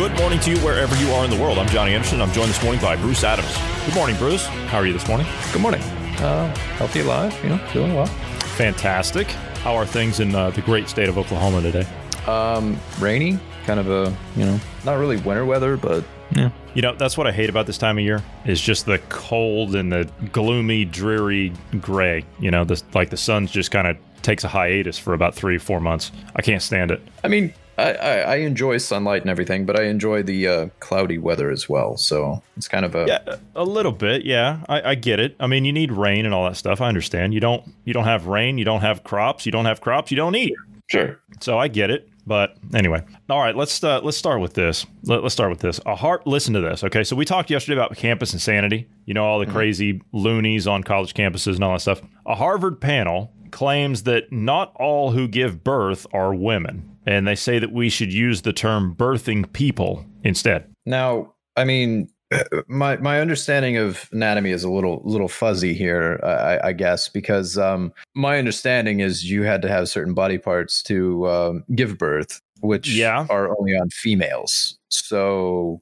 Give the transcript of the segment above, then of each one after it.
Good morning to you wherever you are in the world. I'm Johnny Anderson. I'm joined this morning by Bruce Adams. Good morning, Bruce. How are you this morning? Good morning. Uh, healthy, alive, you know, doing well. Fantastic. How are things in uh, the great state of Oklahoma today? Um, rainy, kind of a, you know, not really winter weather, but yeah. You know, that's what I hate about this time of year is just the cold and the gloomy, dreary gray. You know, the, like the sun's just kind of takes a hiatus for about three, four months. I can't stand it. I mean, I, I, I enjoy sunlight and everything, but I enjoy the uh, cloudy weather as well. So it's kind of a Yeah, a little bit. Yeah, I, I get it. I mean, you need rain and all that stuff. I understand. You don't. You don't have rain. You don't have crops. You don't have crops. You don't eat. sure. So I get it. But anyway, all right. Let's uh, let's start with this. Let, us start with this. A heart. Listen to this. Okay. So we talked yesterday about campus insanity. You know all the crazy loonies on college campuses and all that stuff. A Harvard panel claims that not all who give birth are women, and they say that we should use the term birthing people instead. Now, I mean, my my understanding of anatomy is a little little fuzzy here, I, I guess, because um, my understanding is you had to have certain body parts to um, give birth, which Yeah. are only on females. So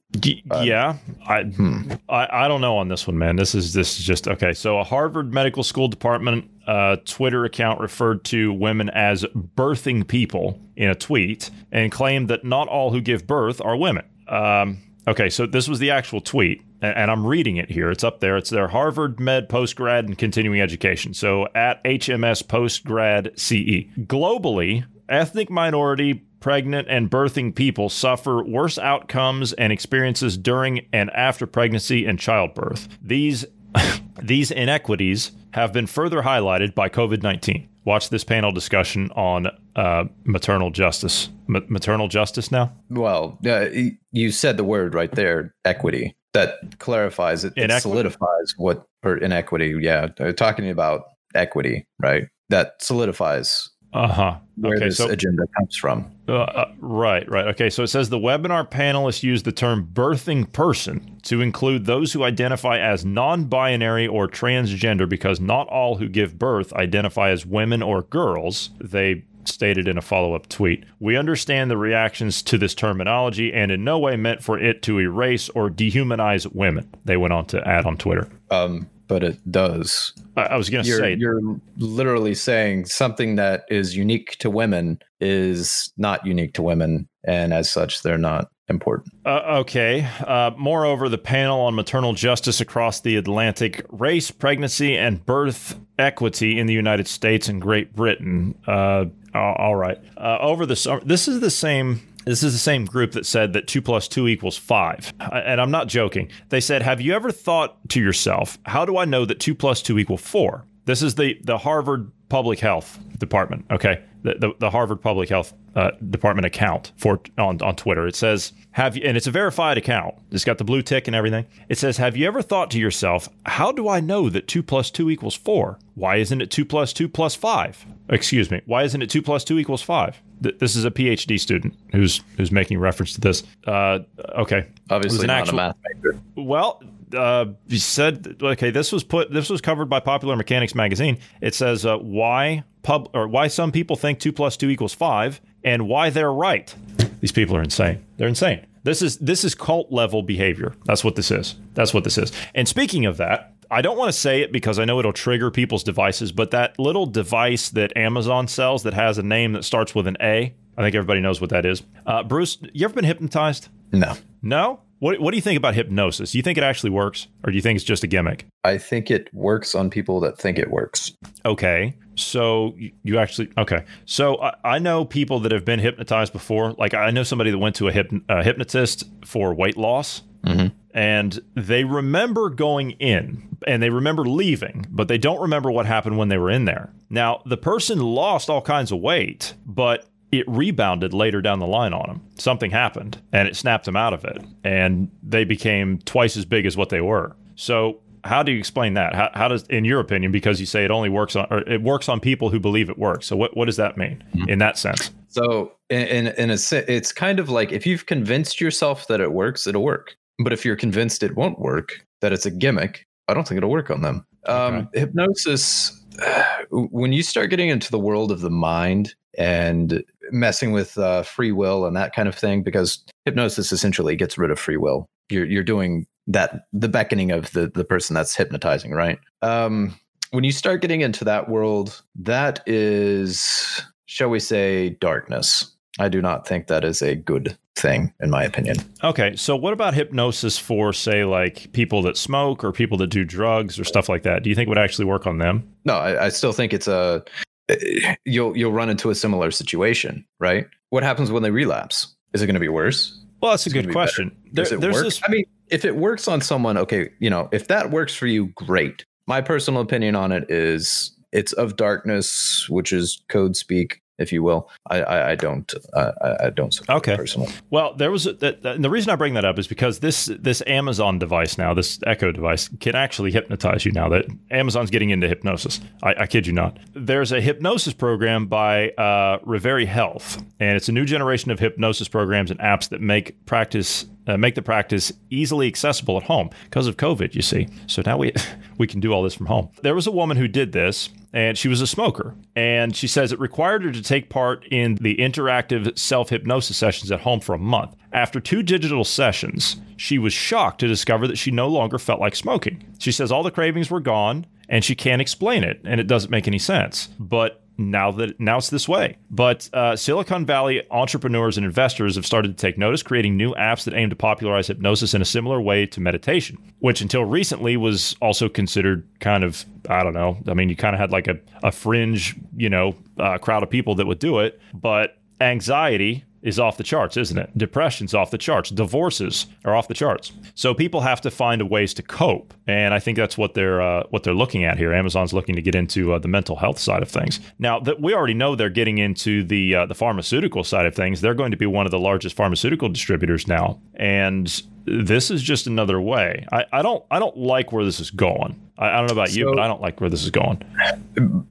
Uh, yeah, I, hmm. I I don't know on this one, man. This is this is just okay. So a Harvard Medical School department uh, Twitter account referred to women as birthing people in a tweet and claimed that not all who give birth are women. Um, okay, so this was the actual tweet, a- and I'm reading it here. It's up there. It's their Harvard Med postgrad and continuing education. So at HMS postgrad CE globally, ethnic minority pregnant and birthing people suffer worse outcomes and experiences during and after pregnancy and childbirth. These these inequities have been further highlighted by COVID-19. Watch this panel discussion on uh, maternal justice. Ma- maternal justice now? Well, uh, you said the word right there, equity. That clarifies it. It solidifies what or inequity. Yeah, talking about equity, right? That solidifies Uh-huh. where Okay, this so agenda comes from. Uh, uh, right, right. Okay, so it says the webinar panelists use the term birthing person to include those who identify as non binary or transgender because not all who give birth identify as women or girls. They stated in a follow up tweet. We understand the reactions to this terminology and in no way meant for it to erase or dehumanize women. They went on to add on Twitter. Um, but it does. I, was going to say, you're literally saying something that is unique to women is not unique to women, and as such, they're not important. Uh, okay. Uh, moreover, the panel on maternal justice across the Atlantic, race, pregnancy, and birth equity in the United States and Great Britain. Uh, all all right. Uh, over the summer, this is the same. This is the same group that said that two plus two equals five. Uh, And I'm not joking. They said, Have you ever thought to yourself, how do I know that two plus two equals four? This is the, the Harvard Public Health Department. Okay. The, the, the Harvard Public Health uh, Department account for on, on Twitter. It says, "Have you?" And it's a verified account. It's got the blue tick and everything. It says, "Have you ever thought to yourself, how do I know that two plus two equals four? Why isn't it two plus two plus five? Excuse me. Why isn't it two plus two equals five? Th- this is a PhD student who's who's making reference to this. Uh, okay, Obviously, an not actual- a math major. well, uh, you said okay. This was put. This was covered by Popular Mechanics magazine. It says uh, why pub or why some people think two plus two equals five, and why they're right. These people are insane. They're insane. This is this is cult level behavior. That's what this is. That's what this is. And speaking of that, I don't want to say it because I know it'll trigger people's devices, but that little device that Amazon sells that has a name that starts with an A, I think everybody knows what that is. Uh, Bruce, you ever been hypnotized? No, No? What, what do you think about hypnosis? Do you think it actually works or do you think it's just a gimmick? I think it works on people that think it works. Okay. So you- actually, okay. So I, I know people that have been hypnotized before. Like I know somebody that went to a, hyp, a hypnotist for weight loss Mhm. And they remember going in and they remember leaving, but they don't remember what happened when they were in there. Now, the person lost all kinds of weight, but it rebounded later down the line on them. Something happened and it snapped them out of it. And they became twice as big as what they were. So, how do you explain that? How, how does, in your opinion, because you say it only works on, or it works on people who believe it works. So, what, what does that mean mm-hmm. in that sense? So, in, in, in a it's kind of like if you've convinced yourself that it works, it'll work. But if you're convinced it won't work, that it's a gimmick, I don't think it'll work on them. Um, okay. Hypnosis, when you start getting into the world of the mind and messing with uh, free will and that kind of thing, because hypnosis essentially gets rid of free will. You're you're doing that the beckoning of the the person that's hypnotizing, right? Um, when you start getting into that world, that is, shall we say, darkness. I do not think that is a good thing, in my opinion. Okay, so what about hypnosis for, say, like people that smoke or people that do drugs or stuff like that? Do you think it would actually work on them? No, I, I still think it's a eh, you'll you'll run into a similar situation, right? What happens when they relapse? Is it going to be worse? Well, that's a good question. There, Does it work? This... I mean, if it works on someone, okay, you know, if that works for you, great. My personal opinion on it is it's of darkness, which is code speak if you will. I I, I don't uh, I don't support okay. personally. Well, there was a, the reason I bring that up is because this this Amazon device now, this Echo device, can actually hypnotize you. Now that Amazon's getting into hypnosis, I, I kid you not. There's a hypnosis program by uh, Reveri Health, and it's a new generation of hypnosis programs and apps that make practice uh, make the practice easily accessible at home because of COVID, you see. So now we we can do all this from home. There was a woman who did this and she was a smoker. And she says it required her to take part in the interactive self hypnosis sessions at home for a month. After two digital sessions, she was shocked to discover that she no longer felt like smoking. She says all the cravings were gone and she can't explain it and it doesn't make any sense. But now that now it's this way. But uh, Silicon Valley entrepreneurs and investors have started to take notice, creating new apps that aim to popularize hypnosis in a similar way to meditation, which until recently was also considered kind of I don't know. I mean, you kind of had like a, a fringe, you know, uh, crowd of people that would do it, but anxiety is off the charts, isn't it? Depression's off the charts. Divorces are off the charts. So people have to find ways to cope, and I think that's what they're uh, what they're looking at here. Amazon's looking to get into uh, the mental health side of things. Now that we already know they're getting into the uh, the pharmaceutical side of things, they're going to be one of the largest pharmaceutical distributors now, and this is just another way. I, I don't I don't like where this is going. I, I don't know about so, you, but I don't like where this is going.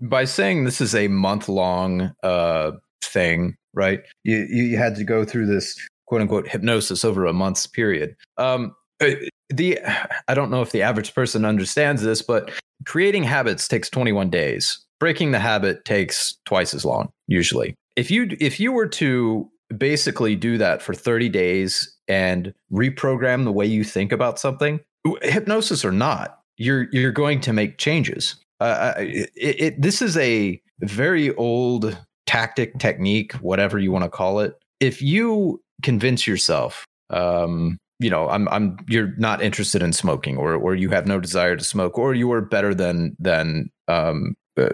By saying this is a month long uh, thing right? You you had to go through this quote unquote hypnosis over a month's period. Um, uh, the I don't know if the average person understands this, but creating habits takes 21 days. Breaking the habit takes twice as long usually. If you if you were to basically do that for 30 days and reprogram the way you think about something, hypnosis or not, you're you're going to make changes. Uh, it, it, this is a very old tactic, technique, whatever you want to call it. If you convince yourself, um, you know, I'm, I'm, you're not interested in smoking, or, or you have no desire to smoke, or you are better than, than, um, uh,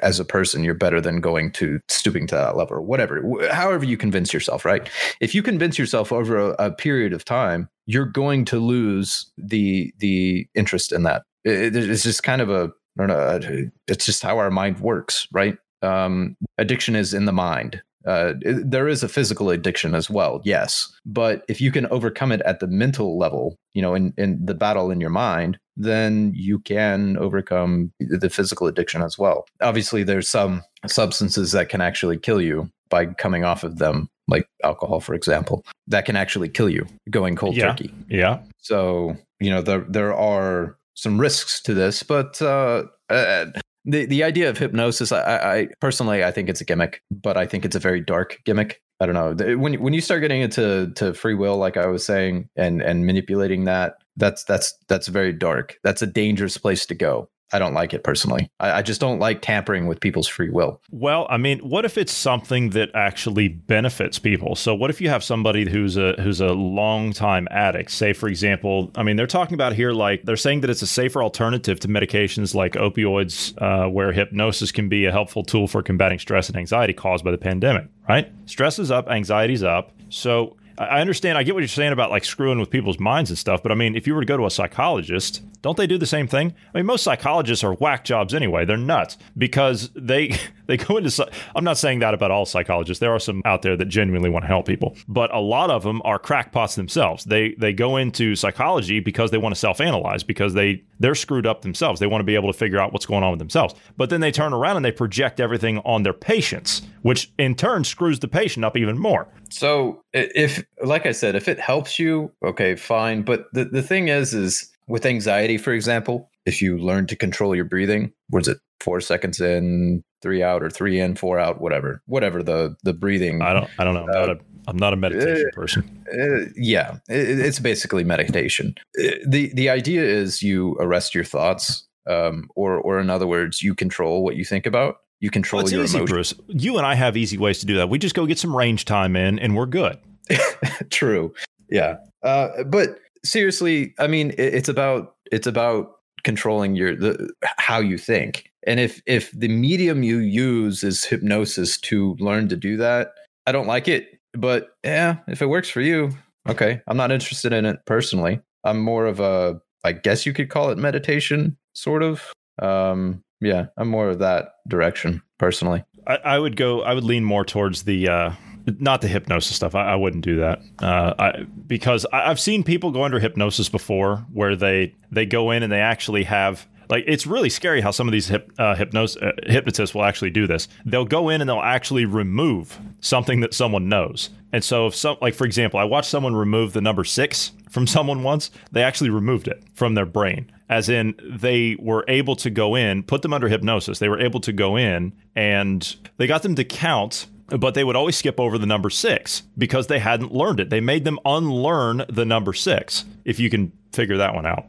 as a person, you're better than going to stooping to that level, or whatever. However, you convince yourself, right? If you convince yourself over a, a period of time, you're going to lose the the interest in that. It, it's just kind of a I don't know. It's just how our mind works, right? Um, addiction is in the mind. Uh, there is a physical addiction as well, yes. But if you can overcome it at the mental level, you know, in, in the battle in your mind, then you can overcome the physical addiction as well. Obviously, there's some substances that can actually kill you by coming off of them, like alcohol, for example, that can actually kill you going cold yeah. turkey. Yeah. So, you know, there, there are some risks to this, but uh, uh the the idea of hypnosis, I, I personally I think it's a gimmick, but I think it's a very dark gimmick. I don't know when when you start getting into to free will, like I was saying, and and manipulating that, that's that's that's very dark. That's a dangerous place to go. I don't like it personally. I, I, just don't like tampering with people's free will. Well, I mean, what if it's something that actually benefits people? So, what if you have somebody who's a who's a long time addict? Say, for example, I mean, they're talking about here like they're saying that it's a safer alternative to medications like opioids, uh, where hypnosis can be a helpful tool for combating stress and anxiety caused by the pandemic. Right? Stress is up, anxiety's up. So I understand. I get what you're saying about like screwing with people's minds and stuff. But I mean, if you were to go to a psychologist, don't they do the same thing? I mean, most psychologists are whack jobs anyway. They're nuts because they they go into. I'm not saying that about all psychologists. There are some out there that genuinely want to help people, but a lot of them are crackpots themselves. They they go into psychology because they want to self analyze because they they're screwed up themselves. They want to be able to figure out what's going on with themselves. But then they turn around and they project everything on their patients, which in turn screws the patient up even more. So if, like I said, if it helps you, okay, fine. But the, the thing is, is with anxiety, for example, if you learn to control your breathing, was it four seconds in, three out, or three in, four out, whatever, whatever the the breathing. I don't I don't know. I'm not a I'm not a meditation person. Uh, yeah, it, it's basically meditation. Uh, the The idea is you arrest your thoughts, um, or or in other words, you control what you think about. You control Well, your easy, emotions. Bruce. You and I have easy ways to do that. We just go get some range time in, and we're good. True. Yeah. Uh, but seriously, I mean, it, it's about it's about controlling your the how you think. And if if the medium you use is hypnosis to learn to do that, I don't like it. But yeah, if it works for you, okay. I'm not interested in it personally. I'm more of a I guess you could call it meditation, sort of. Um, yeah, I'm more of that direction personally. I, I would go. I would lean more towards the uh, not the hypnosis stuff. I, I wouldn't do that uh, I, because I, I've seen people go under hypnosis before, where they they go in and they actually have. Like it's really scary how some of these hip, uh, hypnos- uh, hypnotists will actually do this. They'll go in and they'll actually remove something that someone knows. And so, if some, like for example, I watched someone remove the number six from someone once. They actually removed it from their brain, as in they were able to go in, put them under hypnosis. They were able to go in and they got them to count, but they would always skip over the number six because they hadn't learned it. They made them unlearn the number six, if you can figure that one out.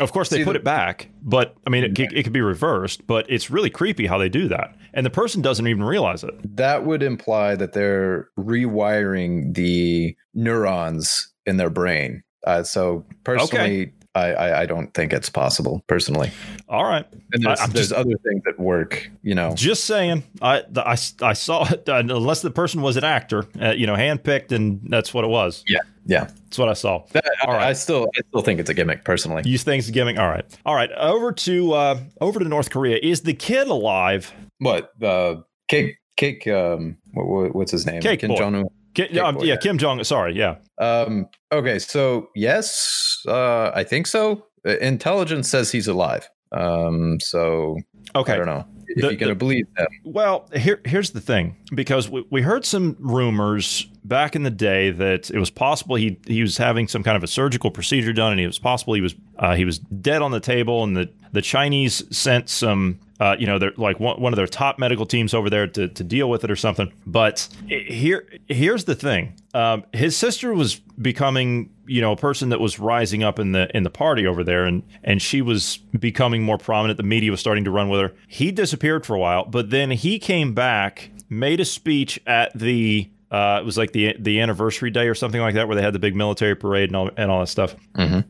Of course, they See, put the- it back, but I mean, it, c- it could be reversed, but it's really creepy how they do that. And the person doesn't even realize it. that would imply that they're rewiring the neurons in their brain. Uh, so personally, I, I I don't think it's possible. Personally, All right. and there's, I- there's just- other things that work. You know, Just saying, I, the- I, I saw it, uh, unless the person was an actor, uh, you know, handpicked, and that's what it was. yeah, yeah. That's what I saw. That, All I, still I still think it's a gimmick. Personally, You think it's a gimmick? All right. All right. Over to uh, over to North Korea. Is the kid alive? what uh, cake cake um what, what- what's his name? Cake Kim. Jong Un. Ki- Kid um, yeah, yeah. Kim Jong. Sorry, yeah. Um. Okay. So yes, uh, I think so. Uh, Intelligence says he's alive. Um. So Okay. I don't know if The- you're gonna believe them. Well, here here's the thing because we, we heard some rumors back in the day that it was possible he he was having some kind of a surgical procedure done, and it was possible he was uh, he was dead on the table, and the the Chinese sent some. Uh, you know, they're like one, one of their top medical teams over there to, to deal with it or something. But here, here's the thing: um, his sister was becoming, you know, a person that was rising up in the in the party over there, and and she was becoming more prominent. The media was starting to run with her. He disappeared for a while, but then he came back, made a speech at the uh, it was like the the anniversary day or something like that, where they had the big military parade and all and all that stuff.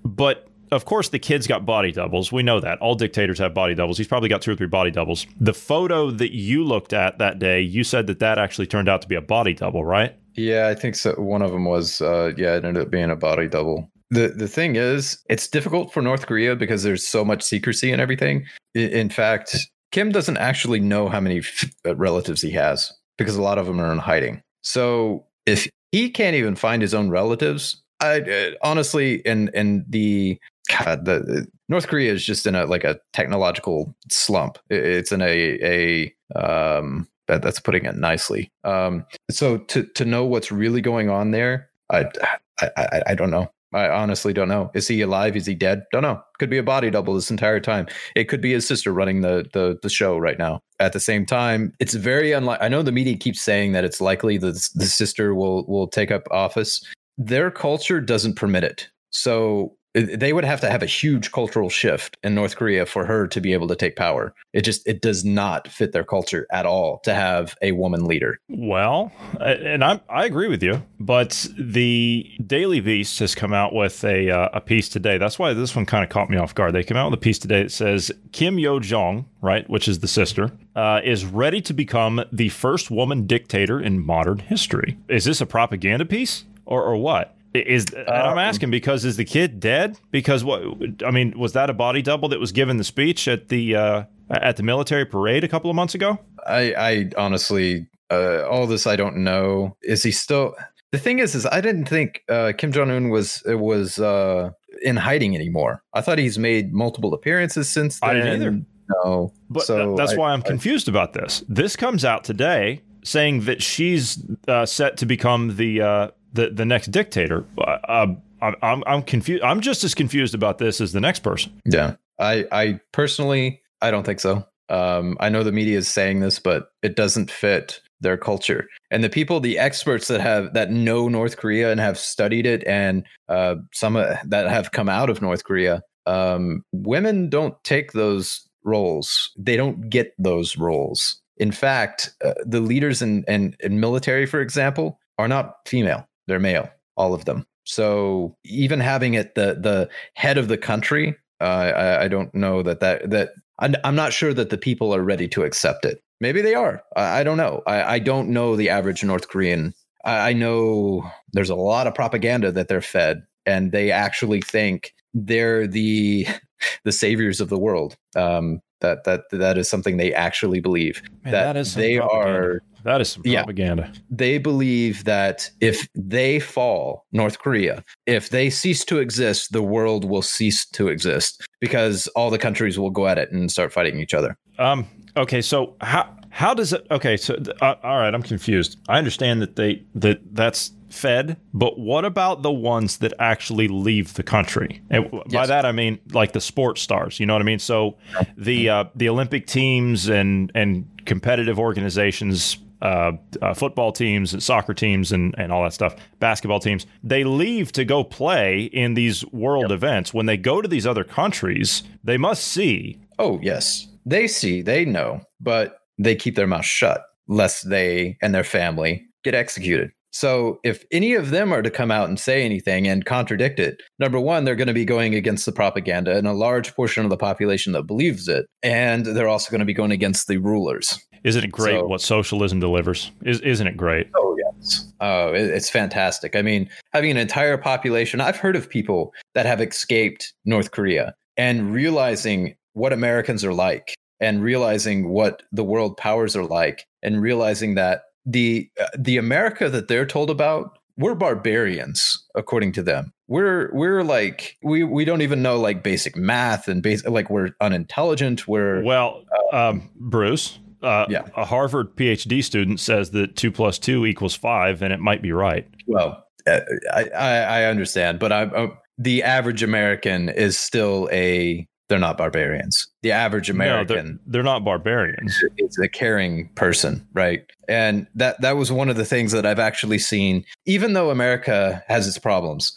But of course, the kid's got body doubles. We know that all dictators have body doubles. He's probably got two or three body doubles. The photo that you looked at that day, you said that that actually turned out to be a body double, right? Yeah, I think so. One of them was, uh, yeah, it ended up being a body double. The the thing is, it's difficult for North Korea because there's so much secrecy and everything. In fact, Kim doesn't actually know how many uh, relatives he has because a lot of them are in hiding. So if he can't even find his own relatives, I uh, honestly, and and the God, the, North Korea is just in a like a technological slump. It's in a a um that, that's putting it nicely. Um, so to to know what's really going on there, I, I I I don't know. I honestly don't know. Is he alive? Is he dead? Don't know. Could be a body double this entire time. It could be his sister running the the, the show right now. At the same time, it's very unlikely. I know the media keeps saying that it's likely that the sister will will take up office. Their culture doesn't permit it. So they would have to have a huge cultural shift in North Korea for her to be able to take power. It just it does not fit their culture at all to have a woman leader. Well, and I I agree with you, but the Daily Beast has come out with a uh, a piece today. That's why this one kind of caught me off guard. They came out with a piece today that says Kim Yo Jong, right, which is the sister, uh, is ready to become the first woman dictator in modern history. Is this a propaganda piece or or what? Is and I'm Um, asking because is the kid dead? Because what I mean was that a body double that was given the speech at the uh, at the military parade a couple of months ago? I, I honestly, uh, all this I don't know. Is he still? The thing is, is I didn't think uh, Kim Jong Un was was uh, in hiding anymore. I thought he's made multiple appearances since then. I didn't either. No, but so that's I, why I'm confused I, about this. This comes out today saying that she's uh, set to become the uh, the the next dictator. Uh, I'm I'm confused. I'm just as confused about this as the next person. Yeah, I I personally I don't think so. Um, I know the media is saying this, but it doesn't fit their culture. And the people, the experts that have that know North Korea and have studied it, and uh, some uh, that have come out of North Korea, um, women don't take those roles. They don't get those roles. In fact, uh, the leaders in, in, in military, for example, are not female; they're male, all of them. So even having it the the head of the country, uh, I, I, don't know that that that I'm not sure that the people are ready to accept it. Maybe they are. I, I don't know. I, I, don't know the average North Korean. I, I know there's a lot of propaganda that they're fed, and they actually think they're the the saviors of the world. Um, that that that is something they actually believe. Man, that, that is they propaganda. are that is some propaganda. Yeah, they believe that if they fall, North Korea, if they cease to exist, the world will cease to exist because all the countries will go at it and start fighting each other. Um. Okay. So how how does it? Okay. So uh, all right. I'm confused. I understand that they that that's fed, but what about the ones that actually leave the country? And yes. by that I mean like the sports stars. You know what I mean? So the uh, the Olympic teams and and competitive organizations. Uh, uh, football teams and soccer teams and, and all that stuff, basketball teams, they leave to go play in these world yep. events. When they go to these other countries, they must see. Oh, yes. They see, they know, but they keep their mouth shut lest they and their family get executed. So if any of them are to come out and say anything and contradict it, number one, they're going to be going against the propaganda and a large portion of the population that believes it. And they're also going to be going against the rulers. Isn't it great so, what socialism delivers? Is, isn't it great? Oh, yes. Oh, it's fantastic. I mean, having an entire population, I've heard of people that have escaped North Korea and realizing what Americans are like and realizing what the world powers are like and realizing that the uh, the America that they're told about, we're barbarians according to them. We're we're like we we don't even know like basic math and basic like we're unintelligent. We're well, uh, um, Bruce. Uh, yeah. A Harvard PhD student says that two plus two equals five, and it might be right. Well, uh, I I, I understand, but I'm, I'm the average American is still a they're not barbarians. The average American, no, they're, they're, not barbarians. It's a caring person, right? And that that was one of the things that I've actually seen. Even though America has its problems,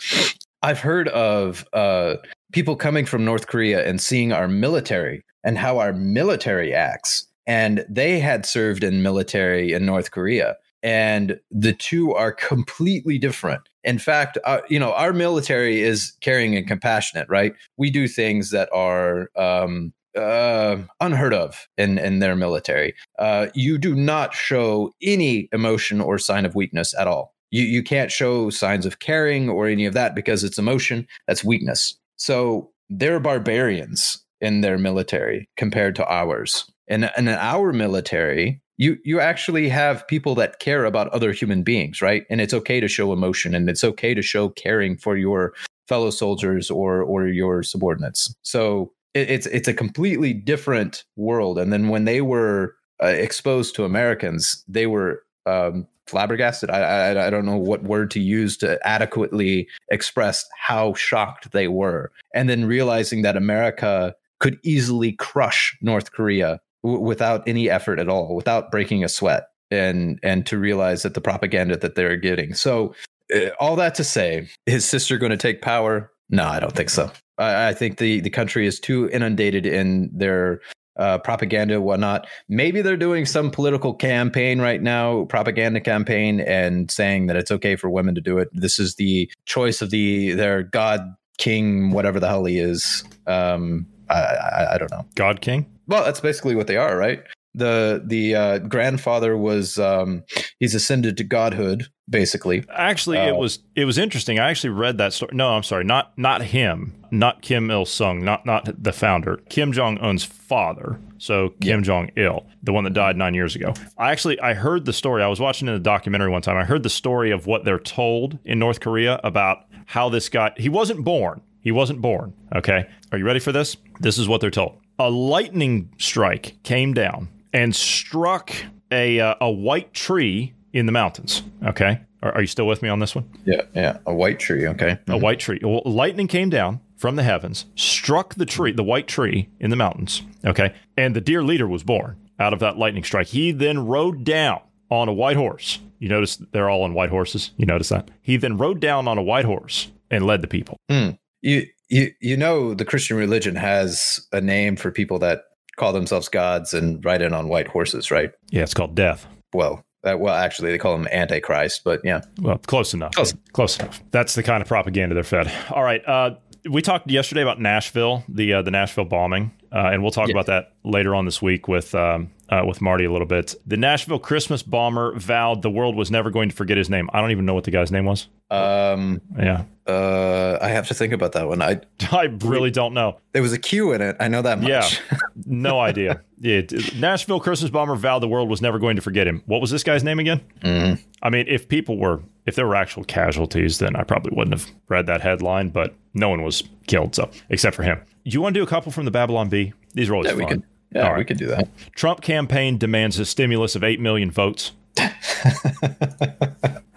I've heard of uh, people coming from North Korea and seeing our military and how our military acts. And they had served in military in North Korea, and the two are completely different. In fact, uh, you know, our military is caring and compassionate, right? We do things that are um, uh, unheard of in in their military. Uh, you do not show any emotion or sign of weakness at all. You you can't show signs of caring or any of that because it's emotion. That's weakness. So they're barbarians in their military compared to ours. And in our military, you you actually have people that care about other human beings right? And it's okay to show emotion and it's okay to show caring for your fellow soldiers or or your subordinates. So it, it's it's a completely different world. And then when they were uh, exposed to americans they were um, flabbergasted. I, I i don't know what word to use to adequately express how shocked they were. And then realizing that america could easily crush north korea w- without any effort at all, without breaking a sweat, and and to realize that the propaganda that they're getting. So, uh, all that to say, his sister going to take power? No, I don't think so. I, I think the the country is too inundated in their uh, propaganda whatnot. Maybe they're doing some political campaign right now, propaganda campaign, and saying that it's okay for women to do it. This is the choice of the their god king, whatever the hell he is. Um, I, I, I don't know. God king. Well, that's basically what they are, right? the the uh, grandfather was um, he's ascended to godhood basically. Actually, uh, it was it was interesting. I actually read that story. No, I'm sorry, not not him, not Kim Il Sung, not not the founder. Kim Jong Un's father. So Kim yeah. Jong Il, the one that died nine years ago. I actually I heard the story. I was watching in a documentary one time. I heard the story of what they're told in North Korea about how this guy he wasn't born. He wasn't born. Okay, are you ready for this? This is what they're told. A lightning strike came down and struck a uh, a white tree in the mountains. Okay. Are, are, you still with me on this one? Yeah. Yeah. A white tree. Okay. Mm-hmm. A white tree. Well, lightning came down from the heavens, struck the tree, the white tree in the mountains. Okay. And the dear leader was born out of that lightning strike. He then rode down on a white horse. You notice they're all on white horses. You notice that? He then rode down on a white horse and led the people. Mm. You, you, you know, the Christian religion has a name for people that call themselves gods and ride in on white horses, right? Yeah, it's called death. Well, uh, well, actually, they call them Antichrist, but yeah. Well, close enough. Close. close enough. That's the kind of propaganda they're fed. All right. Uh, we talked yesterday about Nashville, the uh, the Nashville bombing, uh, and we'll talk yeah. about that later on this week with um, uh, with Marty a little bit. The Nashville Christmas bomber vowed the world was never going to forget his name. I don't even know what the guy's name was. Um, yeah. Uh, I have to think about that one. I I really don't know. There was a Q in it. I know that much. Yeah, no idea. Yeah, Nashville Christmas bomber vowed the world was never going to forget him. What was this guy's name again? Mm-hmm. I mean, if people were, if there were actual casualties, then I probably wouldn't have read that headline. But no one was killed, so except for him. Do you want to do a couple from the Babylon Bee? These are always yeah, fun. Yeah, All we could do that. Trump campaign demands a stimulus of eight million votes.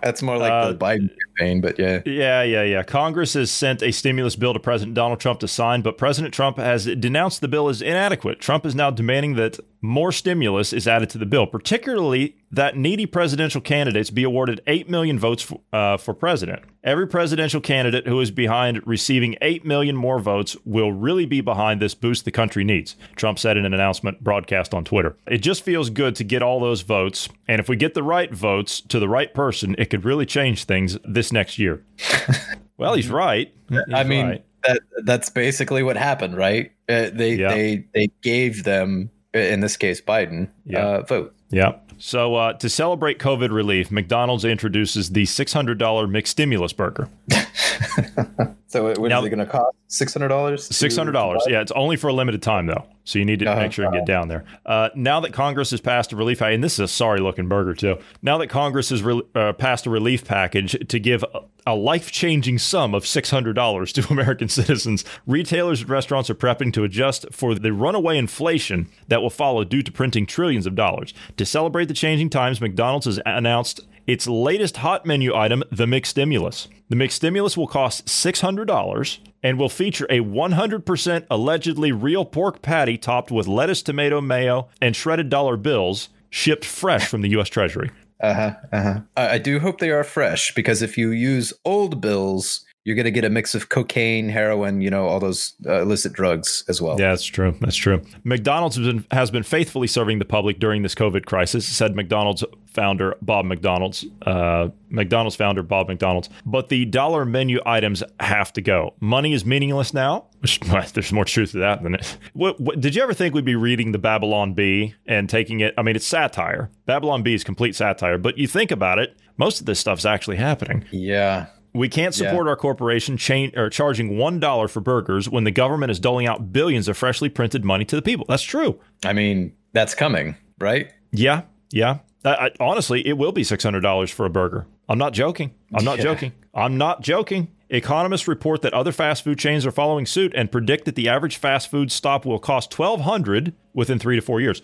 That's more like uh, the Biden campaign, but yeah. Yeah, yeah, yeah. Congress has sent a stimulus bill to President Donald Trump to sign, but President Trump has denounced the bill as inadequate. Trump is now demanding that more stimulus is added to the bill, particularly that needy presidential candidates be awarded 8 million votes for, uh, for president. Every presidential candidate who is behind receiving 8 million more votes will really be behind this boost the country needs, Trump said in an announcement broadcast on Twitter. It just feels good to get all those votes, and if we get the right votes to the right person, it could really change things this next year. well, he's right. He's I mean, right. That, that's basically what happened, right? Uh, they yeah. they they gave them in this case Biden yeah. uh, vote. Yeah. So uh, to celebrate COVID relief, McDonald's introduces the $600 McStimulus burger. so what now, is it going to cost? Six hundred dollars. Six hundred dollars. Yeah, it's only for a limited time though, so you need to uh-huh, make sure you uh-huh. get down there. Uh, now that Congress has passed a relief, and this is a sorry looking burger too. Now that Congress has re- uh, passed a relief package to give a, a life changing sum of six hundred dollars to American citizens, retailers and restaurants are prepping to adjust for the runaway inflation that will follow due to printing trillions of dollars. To celebrate the changing times, McDonald's has announced its latest hot menu item, the McStimulus. The McStimulus will cost $600 and will feature a 100% allegedly real pork patty topped with lettuce, tomato, mayo, and shredded dollar bills shipped fresh from the U.S. Treasury. Uh huh. Uh huh. I do hope they are fresh because if you use old bills, you're going to get a mix of cocaine, heroin, you know, all those uh, illicit drugs as well. Yeah, that's true. That's true. McDonald's has been, has been faithfully serving the public during this COVID crisis, said McDonald's founder Bob McDonald's. Uh, McDonald's founder Bob McDonald's. But the dollar menu items have to go. Money is meaningless now. Which, there's more truth to that than it. What, what, did you ever think we'd be reading the Babylon Bee and taking it? I mean, it's satire. Babylon Bee is complete satire. But you think about it, most of this stuff's actually happening. Yeah. We can't support yeah. our corporation chain or charging one dollar for burgers when the government is doling out billions of freshly printed money to the people. That's true. I mean, that's coming, right? Yeah, yeah. I, I, honestly, it will be six hundred dollars for a burger. I'm not joking. I'm not yeah. joking. I'm not joking. Economists report that other fast food chains are following suit and predict that the average fast food stop will cost twelve hundred within three to four years.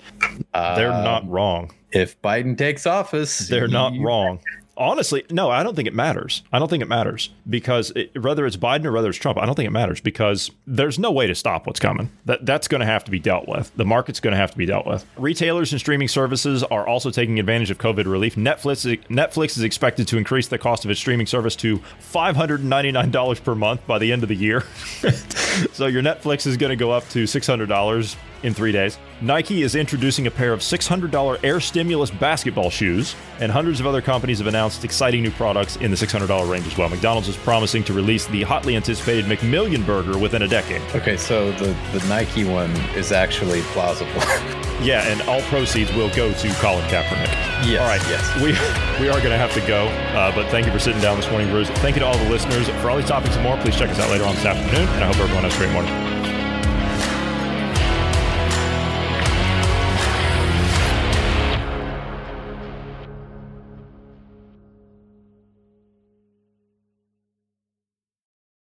Uh, they're not wrong. If Biden takes office, they're not wrong honestly, no, I don't think it matters. I don't think it matters because it, whether it's Biden or whether it's Trump, I don't think it matters because there's no way to stop what's coming. That that's going to have to be dealt with. The market's going to have to be dealt with. Retailers and streaming services are also taking advantage of COVID relief. Netflix Netflix is expected to increase the cost of its streaming service to $599 per month by the end of the year. so your Netflix is going to go up to $600 in three days. Nike is introducing a pair of $600 Air Stimulus basketball shoes, and hundreds of other companies have announced exciting new products in the $600 range as well. McDonald's is promising to release the hotly anticipated McMillion Burger within a decade. Okay, so the, the Nike one is actually plausible. yeah, and all proceeds will go to Colin Kaepernick. Yes. All right. Yes. We we are going to have to go, uh, but thank you for sitting down this morning, Bruce. Thank you to all the listeners. For all these topics and more, please check us out later on this afternoon, and I hope everyone has a great morning.